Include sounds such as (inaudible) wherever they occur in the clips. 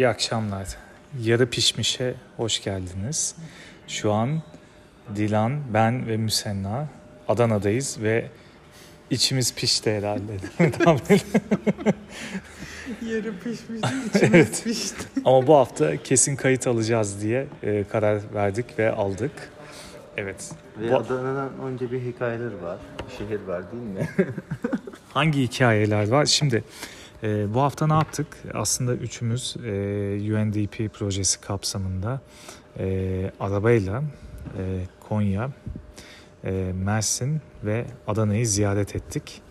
İyi akşamlar. Yarı pişmişe hoş geldiniz. Şu an Dilan, ben ve Müsenna Adana'dayız ve içimiz pişti herhalde. (laughs) Yarı pişmiş, (laughs) içimiz Evet. pişti. Ama bu hafta kesin kayıt alacağız diye e, karar verdik ve aldık. Evet. Ve Bu- Adana'dan önce bir hikayeler var. Şehir var değil mi? Hangi hikayeler var? Şimdi e, bu hafta ne yaptık? Aslında üçümüz e, UNDP projesi kapsamında e, arabayla e, Konya, e, Mersin ve Adana'yı ziyaret ettik.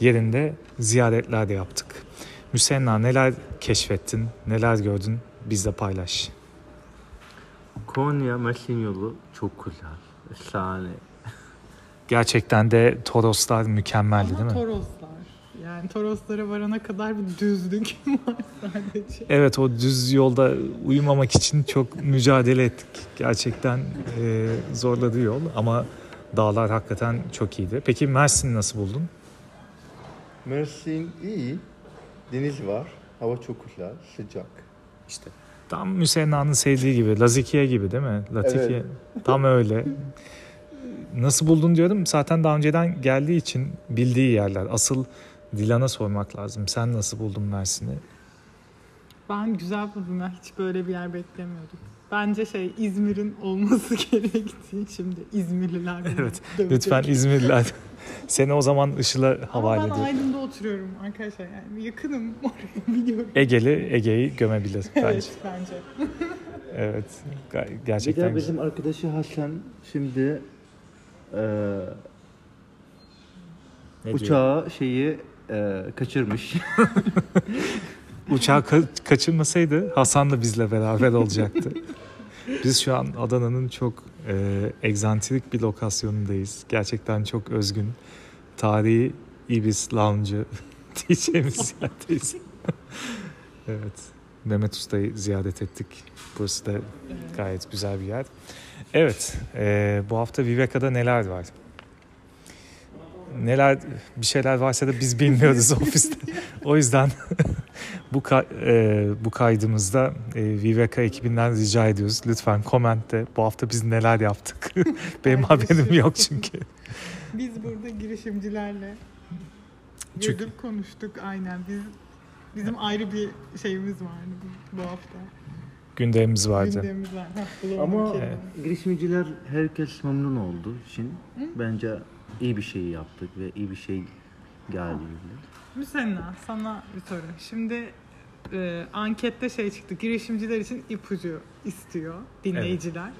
Yerinde ziyaretler de yaptık. Müsenna neler keşfettin, neler gördün bizle paylaş. Konya Mersin yolu çok güzel. Efsane. Gerçekten de Toroslar mükemmeldi değil Ama mi? Toroslar. Yani Toroslara varana kadar bir düzlük (laughs) var sadece. Evet o düz yolda uyumamak için çok mücadele ettik. Gerçekten e, zorladı yol ama dağlar hakikaten çok iyiydi. Peki Mersin'i nasıl buldun? Mersin iyi. Deniz var. Hava çok güzel. Sıcak. İşte tam Müsenna'nın sevdiği gibi, Lazikiye gibi değil mi? Latifiye. (laughs) Tam öyle. Nasıl buldun diyorum. Zaten daha önceden geldiği için bildiği yerler. Asıl Dilan'a sormak lazım. Sen nasıl buldun Mersin'i? Ben güzel buldum ya. Hiç böyle bir yer beklemiyordum. Bence şey İzmir'in olması (laughs) gerektiği şimdi İzmirliler Evet, dövecek. Lütfen İzmirliler. Seni o zaman Işıl'a havale ben ediyorum. Aydın'da oturuyorum arkadaşlar. Yani yakınım (laughs) oraya biliyorum. Egeli Ege'yi gömebilir bence. Evet bence. Evet. Ga- Bir Gerçekten de güzel. bizim arkadaşı Hasan şimdi e, Ne diyor? uçağı şeyi e, kaçırmış. (laughs) Uçağı ka- kaçırmasaydı Hasan da bizle beraber olacaktı. Biz şu an Adana'nın çok e, egzantrik bir lokasyonundayız. Gerçekten çok özgün. Tarihi Ibis Lounge'ı (laughs) diyeceğimiz yerdeyiz. (laughs) evet. Mehmet Usta'yı ziyaret ettik. Burası da gayet güzel bir yer. Evet. e, bu hafta Viveka'da neler var? Neler bir şeyler varsa da biz bilmiyoruz (laughs) ofiste. O yüzden (laughs) bu ka- e, bu kaydımızda e, Viveka ekibinden rica ediyoruz. Lütfen komente bu hafta biz neler yaptık. (laughs) Benim haberim yok çünkü. Biz burada girişimcilerle Çünkü- gezip konuştuk aynen. Biz bizim ayrı bir şeyimiz vardı bu, bu hafta. Gündemimiz vardı. Gündemimiz var. Ama kelimeyi. girişimciler herkes memnun olduğu için bence iyi bir şey yaptık ve iyi bir şey geldi. Müsenna sana bir soru. Şimdi e, ankette şey çıktı. Girişimciler için ipucu istiyor dinleyiciler.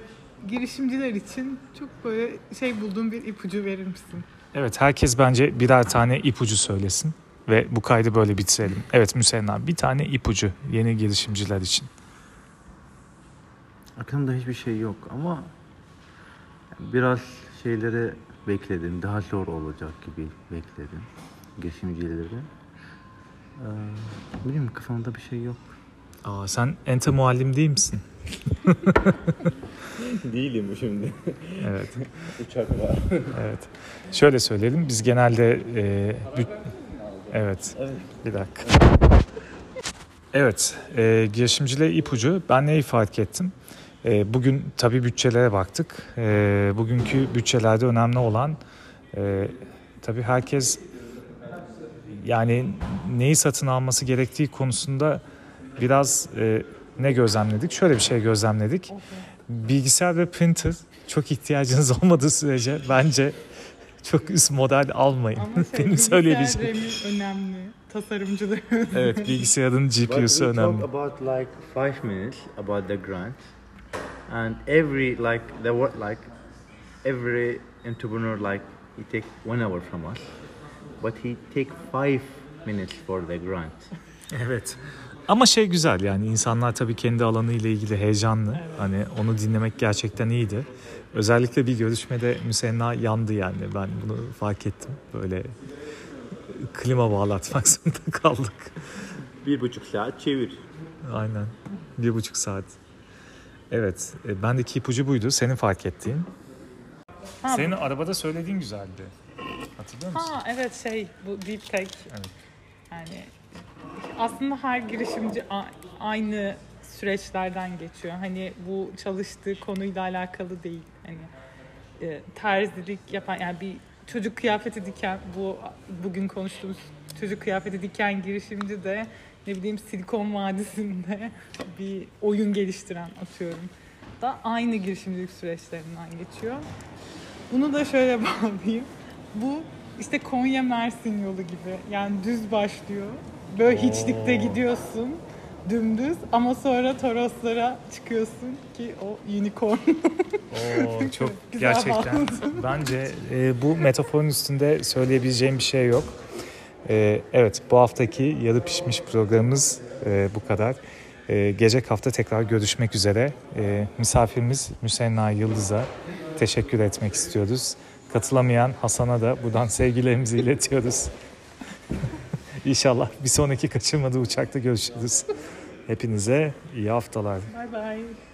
Girişimciler için çok böyle şey bulduğun bir ipucu verir misin? Evet herkes bence birer tane ipucu söylesin. Ve bu kaydı böyle bitirelim. Evet Müsenna bir tane ipucu yeni girişimciler için. Aklımda hiçbir şey yok ama biraz şeyleri bekledim. Daha zor olacak gibi bekledim. Girişimcileri. Ee, bilmiyorum kafamda bir şey yok. Aa, sen ente muallim değil misin? (laughs) Değilim şimdi. Evet. (laughs) Uçak var. Evet. Şöyle söyleyelim. Biz genelde e, bü- evet. Evet. Bir dakika. Evet. E, girişimciliğe ipucu. Ben neyi fark ettim? E, bugün tabii bütçelere baktık. E, bugünkü bütçelerde önemli olan e, tabii herkes yani neyi satın alması gerektiği konusunda biraz e, ne gözlemledik? Şöyle bir şey gözlemledik. Bilgisayar ve printer çok ihtiyacınız (laughs) olmadığı sürece bence çok üst model almayın. Ama (laughs) şey, Benim. RAM'i önemli. Tasarımcılar. Evet bilgisayarın But we GPU'su önemli. talk about like five minutes about the grant, and every like the what like every entrepreneur like he take one hour from us, but he take five minutes for the grant. (laughs) Evet. Ama şey güzel yani insanlar tabii kendi alanı ile ilgili heyecanlı. Hani onu dinlemek gerçekten iyiydi. Özellikle bir görüşmede Müsenna yandı yani ben bunu fark ettim. Böyle klima bağlatmak (laughs) zorunda kaldık. Bir buçuk saat çevir. Aynen. Bir buçuk saat. Evet. e, Bendeki ipucu buydu. Senin fark ettiğin. Ha, Senin arabada söylediğin güzeldi. Hatırlıyor musun? Ha evet şey bu deep tech. Evet. Yani aslında her girişimci aynı süreçlerden geçiyor. Hani bu çalıştığı konuyla alakalı değil. Hani e, terzilik yapan yani bir çocuk kıyafeti diken bu bugün konuştuğumuz çocuk kıyafeti diken girişimci de ne bileyim Silikon Vadisi'nde (laughs) bir oyun geliştiren atıyorum da aynı girişimcilik süreçlerinden geçiyor. Bunu da şöyle (laughs) bağlayayım. Bu işte Konya Mersin yolu gibi. Yani düz başlıyor. Böyle hiçlikte gidiyorsun dümdüz ama sonra Toroslara çıkıyorsun ki o unicorn. (laughs) Oo, çok gerçekten. Bence e, bu metaforun üstünde söyleyebileceğim bir şey yok. E, evet bu haftaki yarı pişmiş programımız e, bu kadar. E, gelecek hafta tekrar görüşmek üzere. E, misafirimiz Müsenna Yıldız'a teşekkür etmek istiyoruz. Katılamayan Hasan'a da buradan (laughs) sevgilerimizi iletiyoruz. (laughs) İnşallah bir sonraki kaçırmadığı uçakta görüşürüz. Hepinize iyi haftalar. Bye bye.